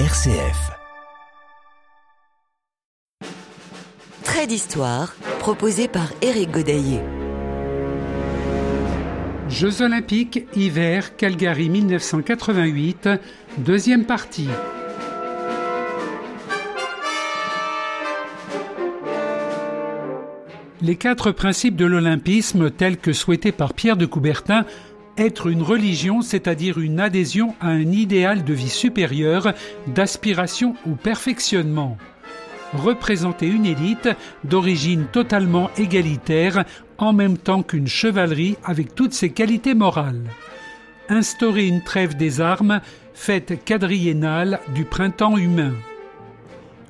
RCF. Trait d'histoire proposé par Éric Godaillé. Jeux olympiques hiver Calgary 1988, deuxième partie. Les quatre principes de l'olympisme tels que souhaités par Pierre de Coubertin être une religion, c'est-à-dire une adhésion à un idéal de vie supérieur, d'aspiration au perfectionnement. Représenter une élite d'origine totalement égalitaire, en même temps qu'une chevalerie avec toutes ses qualités morales. Instaurer une trêve des armes, fête quadriennale du printemps humain.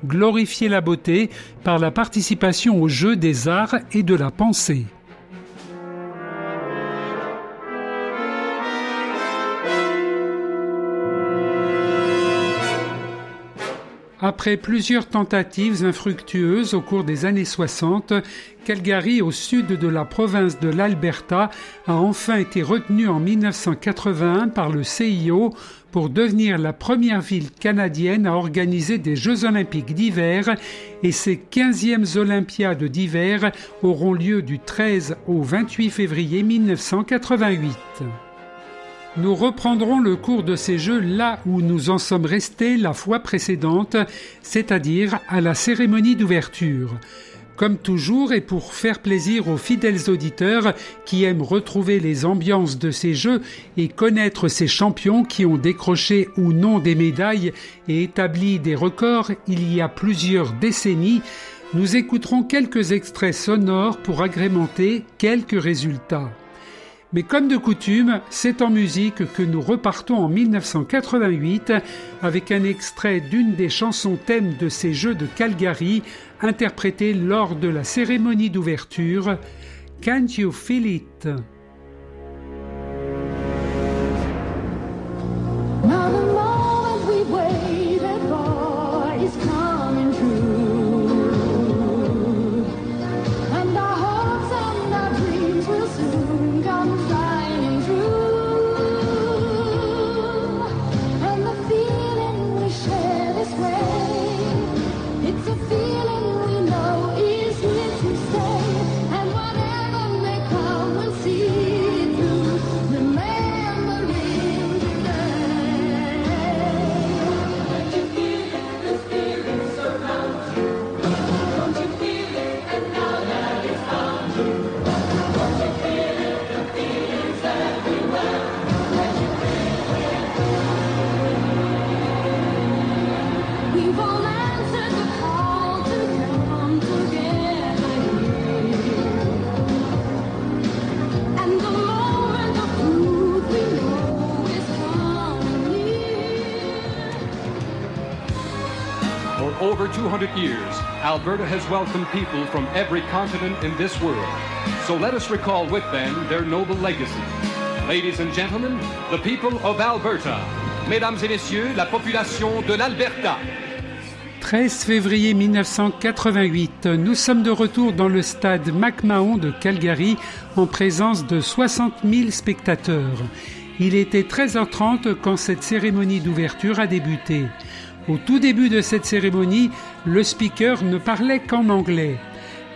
Glorifier la beauté par la participation au jeu des arts et de la pensée. Après plusieurs tentatives infructueuses au cours des années 60, Calgary, au sud de la province de l'Alberta, a enfin été retenu en 1981 par le CIO pour devenir la première ville canadienne à organiser des Jeux olympiques d'hiver et ces 15e Olympiades d'hiver auront lieu du 13 au 28 février 1988. Nous reprendrons le cours de ces jeux là où nous en sommes restés la fois précédente, c'est-à-dire à la cérémonie d'ouverture. Comme toujours, et pour faire plaisir aux fidèles auditeurs qui aiment retrouver les ambiances de ces jeux et connaître ces champions qui ont décroché ou non des médailles et établi des records il y a plusieurs décennies, nous écouterons quelques extraits sonores pour agrémenter quelques résultats. Mais comme de coutume, c'est en musique que nous repartons en 1988 avec un extrait d'une des chansons thèmes de ces Jeux de Calgary interprétée lors de la cérémonie d'ouverture Can't You Feel It? 200 years, Alberta has welcomed people from every continent in this world. So let us recall with them their noble legacy. Ladies and gentlemen, the people of Alberta. Mesdames et messieurs, la population de l'Alberta. 13 février 1988, nous sommes de retour dans le stade McMahon de Calgary en présence de 60 000 spectateurs. Il était 13h30 quand cette cérémonie d'ouverture a débuté. Au tout début de cette cérémonie, le speaker ne parlait qu'en anglais.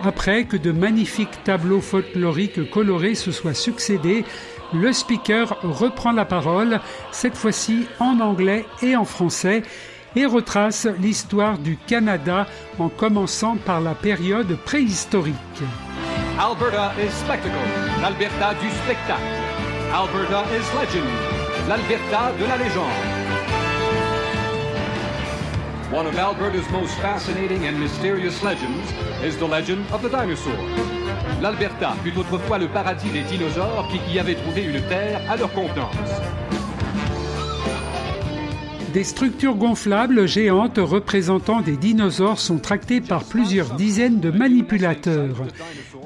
Après que de magnifiques tableaux folkloriques colorés se soient succédés, le speaker reprend la parole, cette fois-ci en anglais et en français, et retrace l'histoire du Canada en commençant par la période préhistorique. Alberta is spectacle, l'Alberta du spectacle. Alberta is legend, l'Alberta de la légende. One of Alberta's most fascinating and mysterious legends is the legend of the dinosaur. L'Alberta fut autrefois le paradis des dinosaures qui y avaient trouvé une terre à leur contenance. Des structures gonflables géantes représentant des dinosaures sont tractées par plusieurs dizaines de manipulateurs.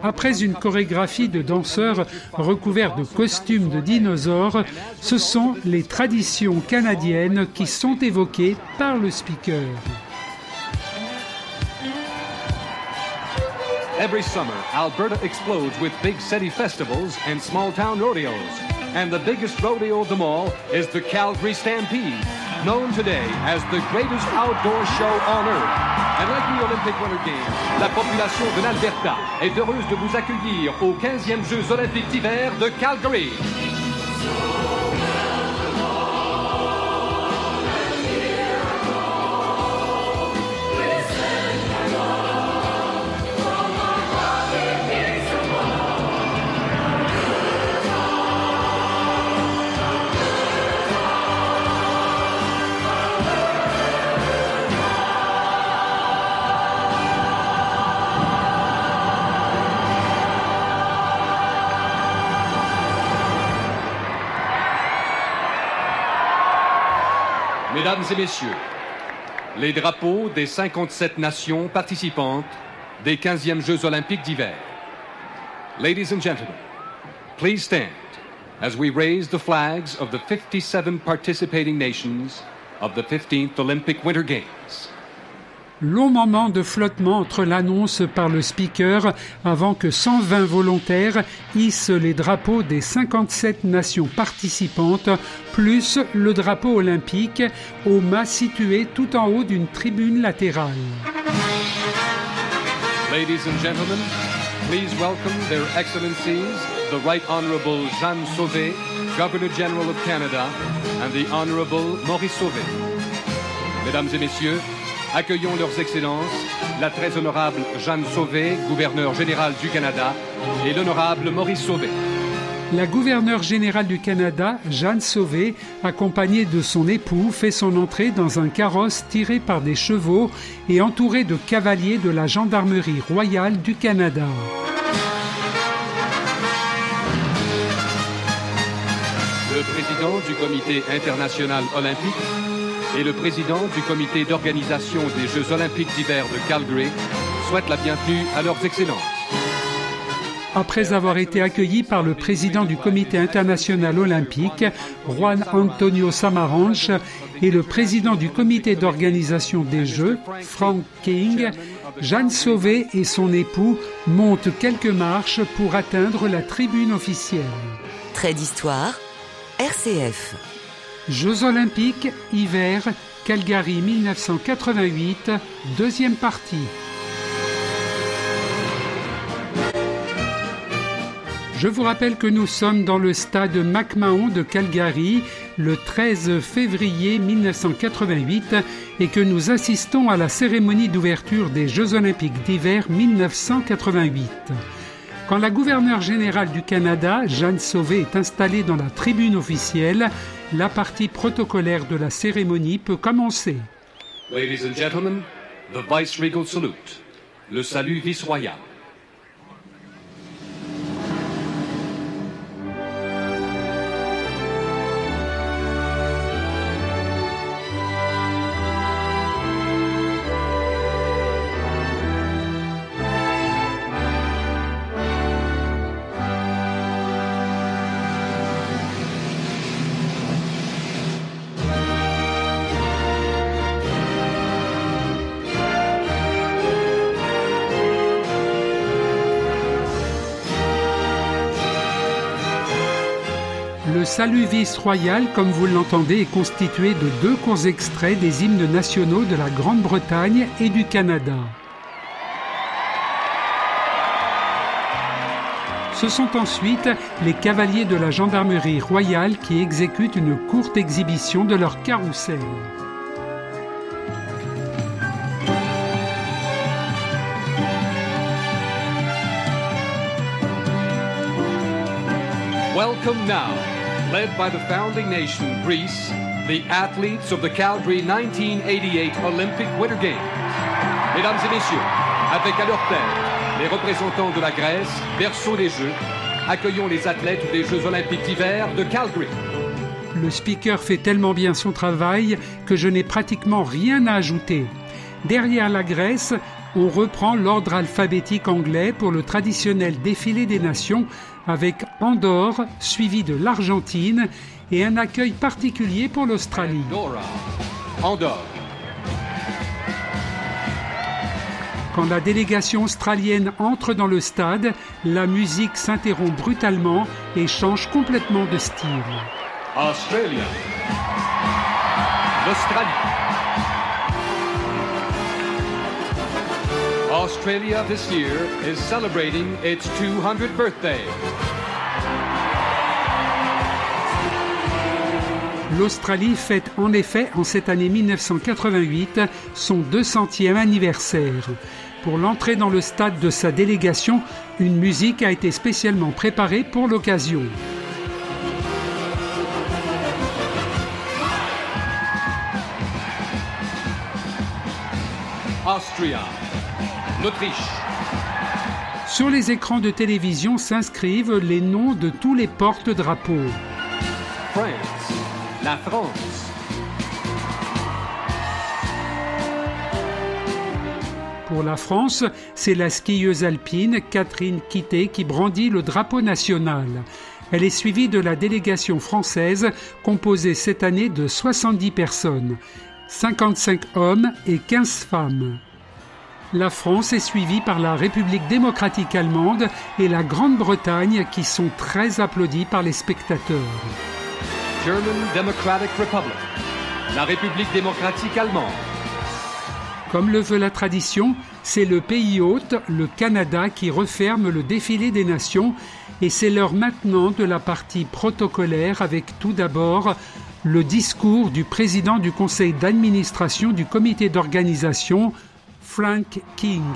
Après une chorégraphie de danseurs recouverts de costumes de dinosaures, ce sont les traditions canadiennes qui sont évoquées par le speaker. Every summer, Alberta explodes with big city festivals and small town rodeos. and the biggest rodeo of them all is the Calgary Stampede, known today as the greatest outdoor show on earth. And like the Olympic Winter Games, la population de l'Alberta est heureuse de vous accueillir aux 15e Jeux olympiques d'hiver de Calgary. Mesdames et messieurs, les drapeaux des 57 nations participantes des 15e Jeux olympiques d'hiver. Ladies and gentlemen, please stand as we raise the flags of the 57 participating nations of the 15th Olympic Winter Games. Long moment de flottement entre l'annonce par le speaker avant que 120 volontaires hissent les drapeaux des 57 nations participantes, plus le drapeau olympique, au mât situé tout en haut d'une tribune latérale. Ladies and gentlemen, please welcome their excellencies, the Right Honorable Jeanne Sauvé, Governor General of Canada, and the Honorable Maurice Sauvé. Mesdames et messieurs, accueillons leurs excellences, la très honorable Jeanne Sauvé, gouverneur général du Canada, et l'honorable Maurice Sauvé. La gouverneure générale du Canada, Jeanne Sauvé, accompagnée de son époux, fait son entrée dans un carrosse tiré par des chevaux et entouré de cavaliers de la Gendarmerie royale du Canada. Le président du Comité international olympique et le président du comité d'organisation des Jeux olympiques d'hiver de Calgary souhaitent la bienvenue à leurs excellences. Après avoir été accueilli par le président du comité international olympique, Juan Antonio Samaranch, et le président du comité d'organisation des Jeux, Frank King, Jeanne Sauvé et son époux montent quelques marches pour atteindre la tribune officielle. Trait d'histoire, RCF. Jeux olympiques, hiver, Calgary 1988, deuxième partie. Je vous rappelle que nous sommes dans le stade McMahon de Calgary le 13 février 1988 et que nous assistons à la cérémonie d'ouverture des Jeux olympiques d'hiver 1988. Quand la gouverneure générale du Canada, Jeanne Sauvé, est installée dans la tribune officielle, la partie protocolaire de la cérémonie peut commencer. Ladies and gentlemen, the vice-regal salute, le salut vice-royal. Salut vice-royal, comme vous l'entendez, est constitué de deux courts extraits des hymnes nationaux de la Grande-Bretagne et du Canada. Ce sont ensuite les cavaliers de la gendarmerie royale qui exécutent une courte exhibition de leur carrousel. Welcome now, led by the founding nation, Greece, the athletes of the Calgary 1988 Olympic Winter Games. Mesdames et messieurs, avec à leur tête les représentants de la Grèce, berceau des Jeux, accueillons les athlètes des Jeux olympiques d'hiver de Calgary. Le speaker fait tellement bien son travail que je n'ai pratiquement rien à ajouter. Derrière la Grèce, on reprend l'ordre alphabétique anglais pour le traditionnel défilé des nations avec Andorre suivi de l'Argentine et un accueil particulier pour l'Australie. Andorre, Quand la délégation australienne entre dans le stade, la musique s'interrompt brutalement et change complètement de style. Australia. L'Australie. Australia this year is celebrating its 200th birthday. L'Australie fête en effet en cette année 1988 son 200e anniversaire. Pour l'entrée dans le stade de sa délégation, une musique a été spécialement préparée pour l'occasion. Austria. Sur les écrans de télévision s'inscrivent les noms de tous les porte-drapeaux. France. La France. Pour la France, c'est la skieuse alpine Catherine Quitté qui brandit le drapeau national. Elle est suivie de la délégation française composée cette année de 70 personnes, 55 hommes et 15 femmes. La France est suivie par la République démocratique allemande et la Grande-Bretagne qui sont très applaudis par les spectateurs. German Democratic Republic. La République démocratique allemande. Comme le veut la tradition, c'est le pays hôte, le Canada, qui referme le défilé des nations et c'est l'heure maintenant de la partie protocolaire avec tout d'abord le discours du président du conseil d'administration du comité d'organisation, Frank King.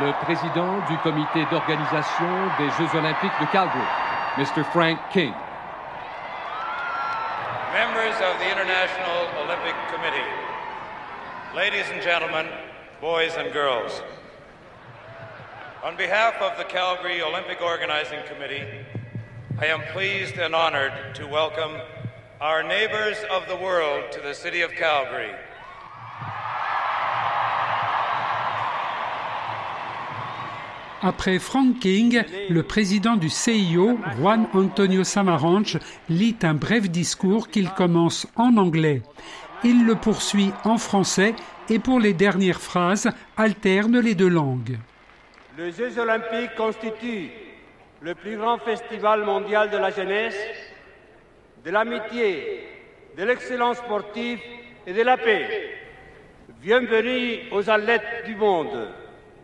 Le président du comité d'organisation des Jeux olympiques de Calgary, Mr. Frank King. Members of the International Olympic Committee, ladies and gentlemen, boys and girls, on behalf of the Calgary Olympic Organizing Committee, I am pleased and honored to welcome our neighbors of the world to the city of Calgary. Après Frank King, le président du CIO, Juan Antonio Samaranch, lit un bref discours qu'il commence en anglais. Il le poursuit en français et pour les dernières phrases alterne les deux langues. Les Jeux olympiques constituent le plus grand festival mondial de la jeunesse, de l'amitié, de l'excellence sportive et de la paix. Bienvenue aux athlètes du monde.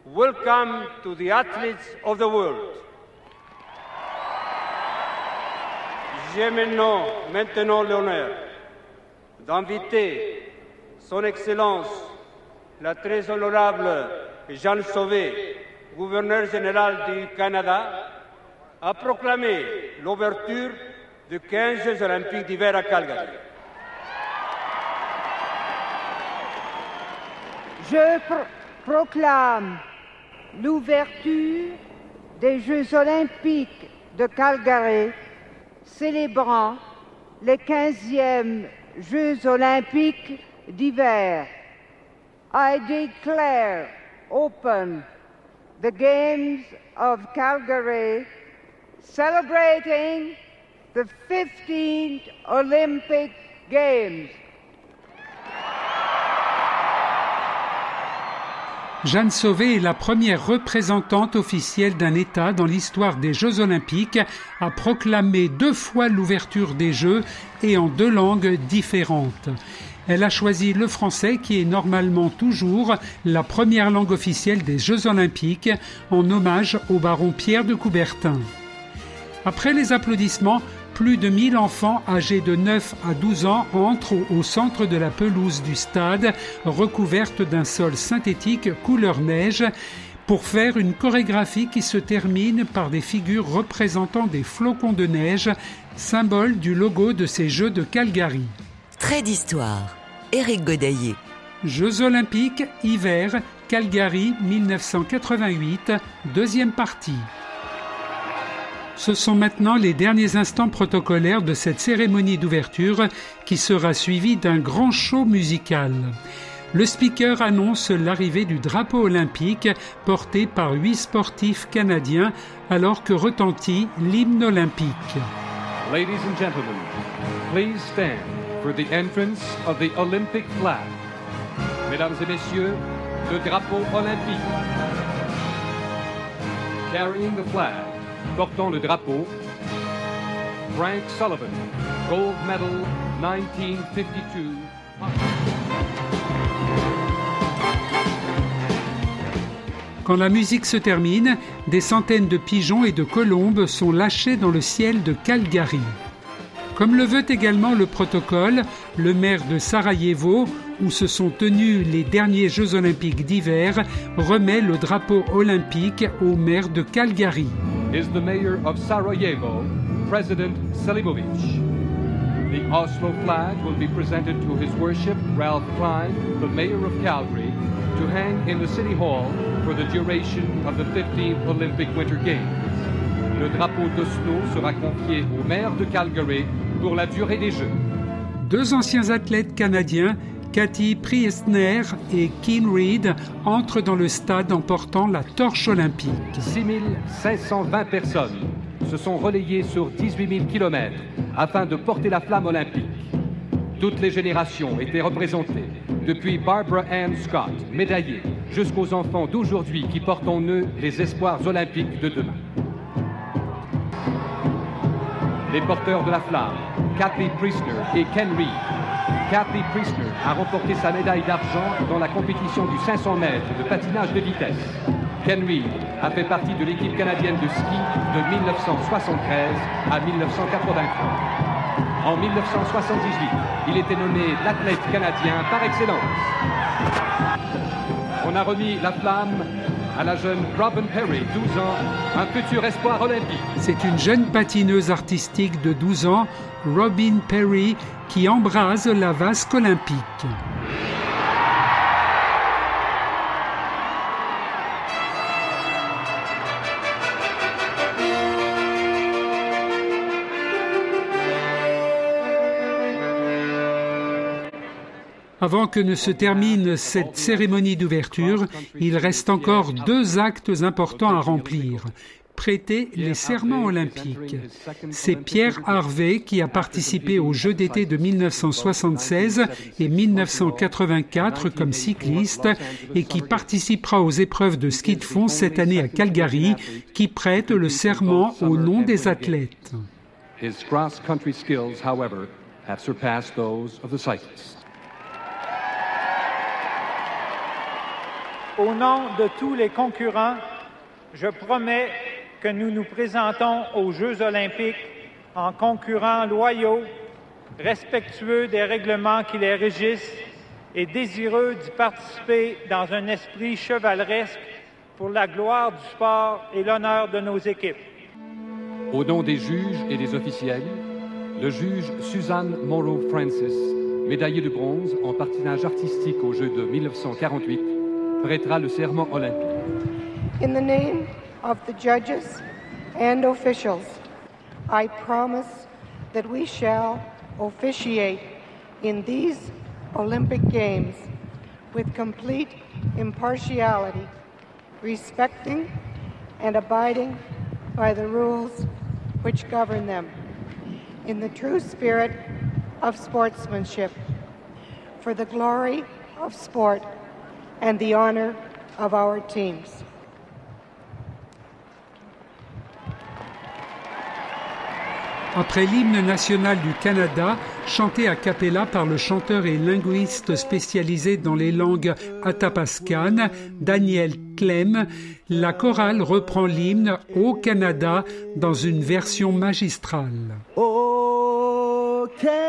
Welcome to the athletes of the world. J'ai maintenant, maintenant l'honneur d'inviter Son Excellence, la très honorable Jeanne Sauvé, gouverneur général du Canada, à proclamer l'ouverture de 15 Jeux olympiques d'hiver à Calgary. Je pro- proclame l'ouverture des Jeux olympiques de Calgary, célébrant les 15e Jeux olympiques d'hiver. I declare open the Games of Calgary, celebrating the 15th Olympic Games. Jeanne Sauvé est la première représentante officielle d'un État dans l'histoire des Jeux olympiques à proclamer deux fois l'ouverture des Jeux et en deux langues différentes. Elle a choisi le français qui est normalement toujours la première langue officielle des Jeux olympiques en hommage au baron Pierre de Coubertin. Après les applaudissements, plus de 1000 enfants âgés de 9 à 12 ans entrent au centre de la pelouse du stade, recouverte d'un sol synthétique couleur neige, pour faire une chorégraphie qui se termine par des figures représentant des flocons de neige, symbole du logo de ces Jeux de Calgary. Trait d'histoire. Éric Godaillé. Jeux olympiques, hiver, Calgary 1988, deuxième partie. Ce sont maintenant les derniers instants protocolaires de cette cérémonie d'ouverture qui sera suivie d'un grand show musical. Le speaker annonce l'arrivée du drapeau olympique porté par huit sportifs canadiens alors que retentit l'hymne olympique. Ladies and gentlemen, please stand for the entrance of the Olympic flag. Mesdames et messieurs, le drapeau olympique. Carrying the flag, portant le drapeau, Frank Sullivan, gold medal 1952. Quand la musique se termine, des centaines de pigeons et de colombes sont lâchés dans le ciel de Calgary. Comme le veut également le protocole, le maire de Sarajevo, où se sont tenus les derniers Jeux olympiques d'hiver, remet le drapeau olympique au maire de Calgary. Is the mayor of Sarajevo, President Selimovic. The Oslo flag will be presented to His Worship Ralph Klein, the mayor of Calgary, to hang in the City Hall for the duration of the 15th Olympic Winter Games. Le drapeau d'Oslo sera confié au maire de Calgary pour la durée des Jeux. Deux anciens athlètes canadiens, Cathy Priestner et Keane Reed, entrent dans le stade en portant la torche olympique. 6520 personnes se sont relayées sur 18 000 km afin de porter la flamme olympique. Toutes les générations étaient représentées, depuis Barbara Ann Scott, médaillée, jusqu'aux enfants d'aujourd'hui qui portent en eux les espoirs olympiques de demain. Les porteurs de la flamme, Kathy Priestner et Ken Reed. Kathy Priestner a remporté sa médaille d'argent dans la compétition du 500 mètres de patinage de vitesse. Ken Reed a fait partie de l'équipe canadienne de ski de 1973 à 1983. En 1978, il était nommé l'athlète canadien par excellence. On a remis la flamme à la jeune Robin Perry, 12 ans, un futur espoir olympique. C'est une jeune patineuse artistique de 12 ans, Robin Perry, qui embrase la vasque olympique. Avant que ne se termine cette cérémonie d'ouverture, il reste encore deux actes importants à remplir. Prêter les serments olympiques. C'est Pierre Harvey qui a participé aux Jeux d'été de 1976 et 1984 comme cycliste et qui participera aux épreuves de ski de fond cette année à Calgary, qui prête le serment au nom des athlètes. Au nom de tous les concurrents, je promets que nous nous présentons aux Jeux olympiques en concurrents loyaux, respectueux des règlements qui les régissent et désireux d'y participer dans un esprit chevaleresque pour la gloire du sport et l'honneur de nos équipes. Au nom des juges et des officiels, le juge Suzanne Morrow Francis, médaillée de bronze en patinage artistique aux Jeux de 1948, prêtera le serment olympique. In the name of the judges and officials, I promise that we shall officiate in these Olympic Games with complete impartiality, respecting and abiding by the rules which govern them, in the true spirit of sportsmanship, for the glory of sport and the honor of our teams. Après l'hymne national du Canada, chanté à cappella par le chanteur et linguiste spécialisé dans les langues atapascanes, Daniel Clem, la chorale reprend l'hymne Au Canada dans une version magistrale. Au Canada,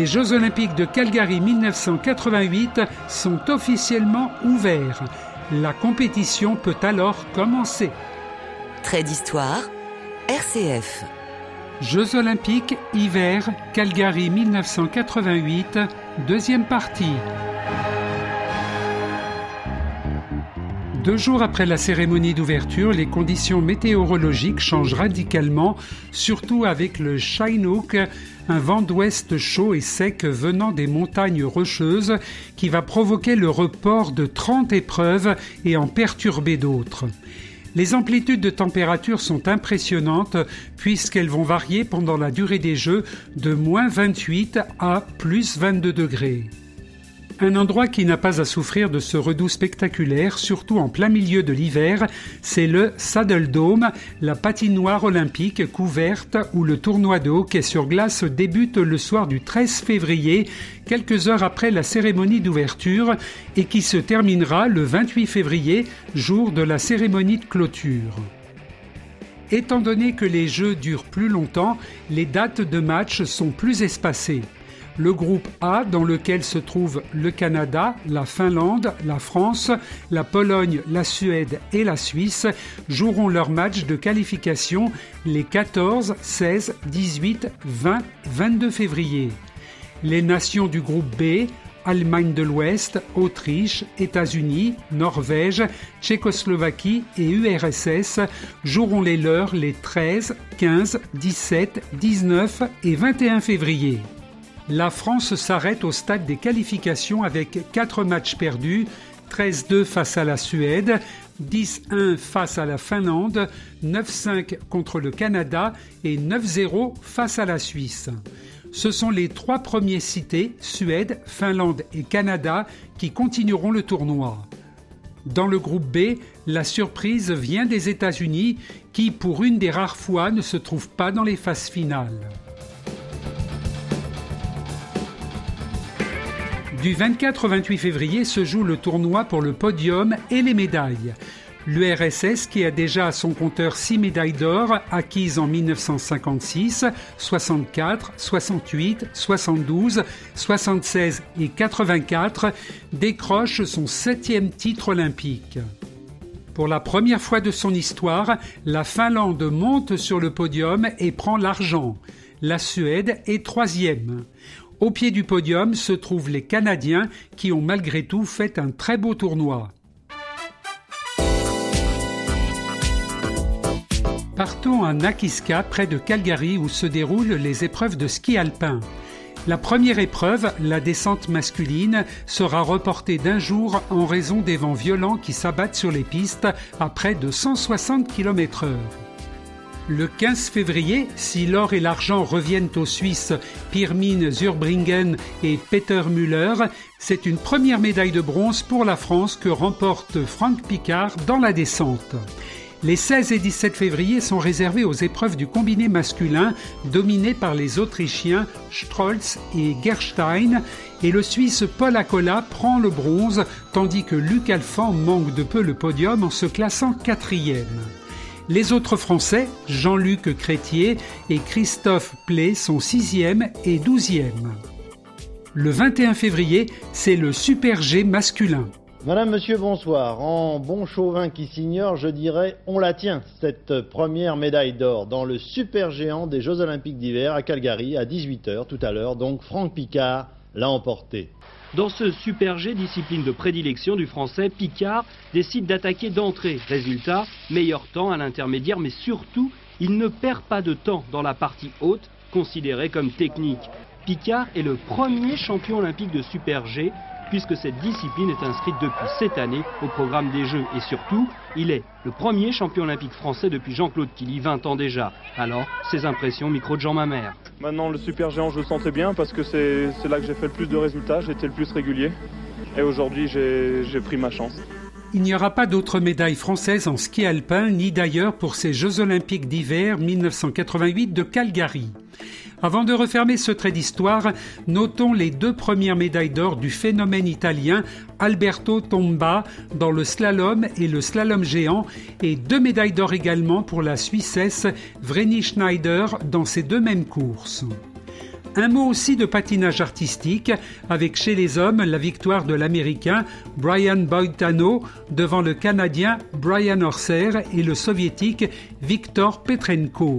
les Jeux olympiques de Calgary 1988 sont officiellement ouverts. La compétition peut alors commencer. Trait d'histoire, RCF. Jeux olympiques hiver Calgary 1988, deuxième partie. Deux jours après la cérémonie d'ouverture, les conditions météorologiques changent radicalement, surtout avec le Chinook, un vent d'ouest chaud et sec venant des montagnes rocheuses qui va provoquer le report de 30 épreuves et en perturber d'autres. Les amplitudes de température sont impressionnantes puisqu'elles vont varier pendant la durée des Jeux de moins 28 à plus 22 degrés. Un endroit qui n'a pas à souffrir de ce redout spectaculaire, surtout en plein milieu de l'hiver, c'est le Saddle Dome, la patinoire olympique couverte où le tournoi de hockey sur glace débute le soir du 13 février, quelques heures après la cérémonie d'ouverture, et qui se terminera le 28 février, jour de la cérémonie de clôture. Étant donné que les jeux durent plus longtemps, les dates de match sont plus espacées. Le groupe A, dans lequel se trouvent le Canada, la Finlande, la France, la Pologne, la Suède et la Suisse, joueront leur match de qualification les 14, 16, 18, 20, 22 février. Les nations du groupe B, Allemagne de l'Ouest, Autriche, États-Unis, Norvège, Tchécoslovaquie et URSS joueront les leurs les 13, 15, 17, 19 et 21 février. La France s'arrête au stade des qualifications avec 4 matchs perdus, 13-2 face à la Suède, 10-1 face à la Finlande, 9-5 contre le Canada et 9-0 face à la Suisse. Ce sont les trois premiers cités, Suède, Finlande et Canada, qui continueront le tournoi. Dans le groupe B, la surprise vient des États-Unis qui, pour une des rares fois, ne se trouvent pas dans les phases finales. Du 24 au 28 février se joue le tournoi pour le podium et les médailles. L'URSS, qui a déjà à son compteur 6 médailles d'or acquises en 1956, 64, 68, 72, 76 et 84, décroche son septième titre olympique. Pour la première fois de son histoire, la Finlande monte sur le podium et prend l'argent. La Suède est troisième. Au pied du podium se trouvent les Canadiens qui ont malgré tout fait un très beau tournoi. Partons à Nakiska, près de Calgary, où se déroulent les épreuves de ski alpin. La première épreuve, la descente masculine, sera reportée d'un jour en raison des vents violents qui s'abattent sur les pistes à près de 160 km/h. Le 15 février, si l'or et l'argent reviennent aux Suisses Pirmin Zurbringen et Peter Müller, c'est une première médaille de bronze pour la France que remporte Frank Picard dans la descente. Les 16 et 17 février sont réservés aux épreuves du combiné masculin dominé par les Autrichiens Strolz et Gerstein et le Suisse Paul Acola prend le bronze tandis que Luc Alphand manque de peu le podium en se classant quatrième. Les autres Français, Jean-Luc Crétier et Christophe Play, sont 6e et 12e. Le 21 février, c'est le Super G masculin. Madame, Monsieur, bonsoir. En bon chauvin qui s'ignore, je dirais on la tient, cette première médaille d'or dans le super géant des Jeux Olympiques d'hiver à Calgary à 18h tout à l'heure. Donc Franck Picard l'a emporté. Dans ce Super G, discipline de prédilection du français, Picard décide d'attaquer d'entrée. Résultat, meilleur temps à l'intermédiaire, mais surtout, il ne perd pas de temps dans la partie haute, considérée comme technique. Picard est le premier champion olympique de Super G puisque cette discipline est inscrite depuis cette année au programme des Jeux. Et surtout, il est le premier champion olympique français depuis Jean-Claude Killy, 20 ans déjà. Alors, ses impressions, micro de Jean Mamère. Maintenant, le super géant, je le sens très bien parce que c'est là que j'ai fait le plus de résultats, été le plus régulier. Et aujourd'hui, j'ai pris ma chance. Il n'y aura pas d'autres médailles françaises en ski alpin, ni d'ailleurs pour ces Jeux olympiques d'hiver 1988 de Calgary. Avant de refermer ce trait d'histoire, notons les deux premières médailles d'or du phénomène italien Alberto Tomba dans le slalom et le slalom géant et deux médailles d'or également pour la Suissesse Vreni Schneider dans ces deux mêmes courses. Un mot aussi de patinage artistique, avec chez les hommes la victoire de l'Américain Brian Boitano devant le Canadien Brian Orser et le Soviétique Viktor Petrenko.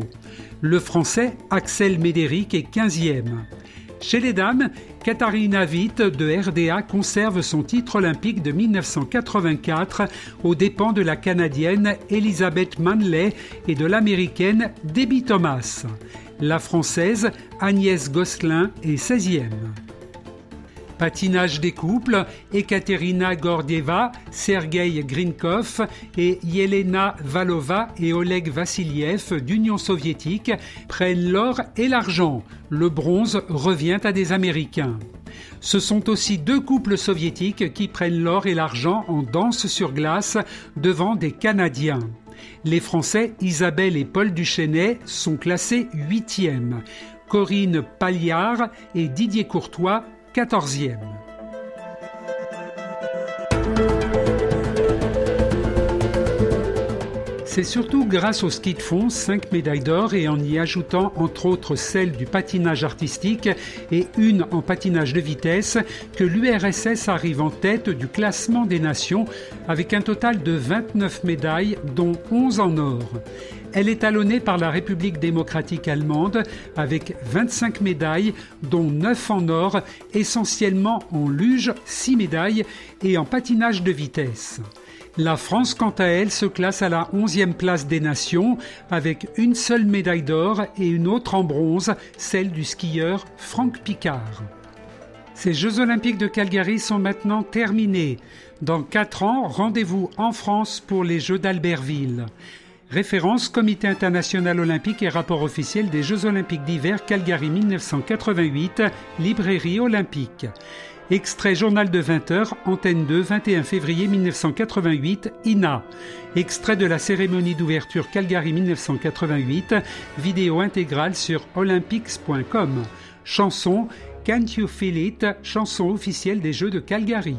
Le Français Axel Médéric est 15e. Chez les dames, Katharina Witt de RDA conserve son titre olympique de 1984 aux dépens de la Canadienne Elizabeth Manley et de l'Américaine Debbie Thomas. La Française Agnès Gosselin est 16e. Patinage des couples, Ekaterina Gordieva, Sergei Grinkov et Yelena Valova et Oleg Vassiliev d'Union soviétique prennent l'or et l'argent. Le bronze revient à des Américains. Ce sont aussi deux couples soviétiques qui prennent l'or et l'argent en danse sur glace devant des Canadiens. Les Français Isabelle et Paul Duchesnay sont classés huitièmes. Corinne Palliard et Didier Courtois 14e. C'est surtout grâce au ski de fond, 5 médailles d'or et en y ajoutant entre autres celle du patinage artistique et une en patinage de vitesse que l'URSS arrive en tête du classement des nations avec un total de 29 médailles dont 11 en or. Elle est talonnée par la République démocratique allemande avec 25 médailles, dont 9 en or, essentiellement en luge, 6 médailles, et en patinage de vitesse. La France, quant à elle, se classe à la 11e place des nations avec une seule médaille d'or et une autre en bronze, celle du skieur Franck Picard. Ces Jeux olympiques de Calgary sont maintenant terminés. Dans 4 ans, rendez-vous en France pour les Jeux d'Albertville. Référence Comité international olympique et rapport officiel des Jeux olympiques d'hiver Calgary 1988, librairie olympique. Extrait journal de 20h, antenne 2, 21 février 1988, INA. Extrait de la cérémonie d'ouverture Calgary 1988, vidéo intégrale sur olympics.com. Chanson Can't You Feel It, chanson officielle des Jeux de Calgary.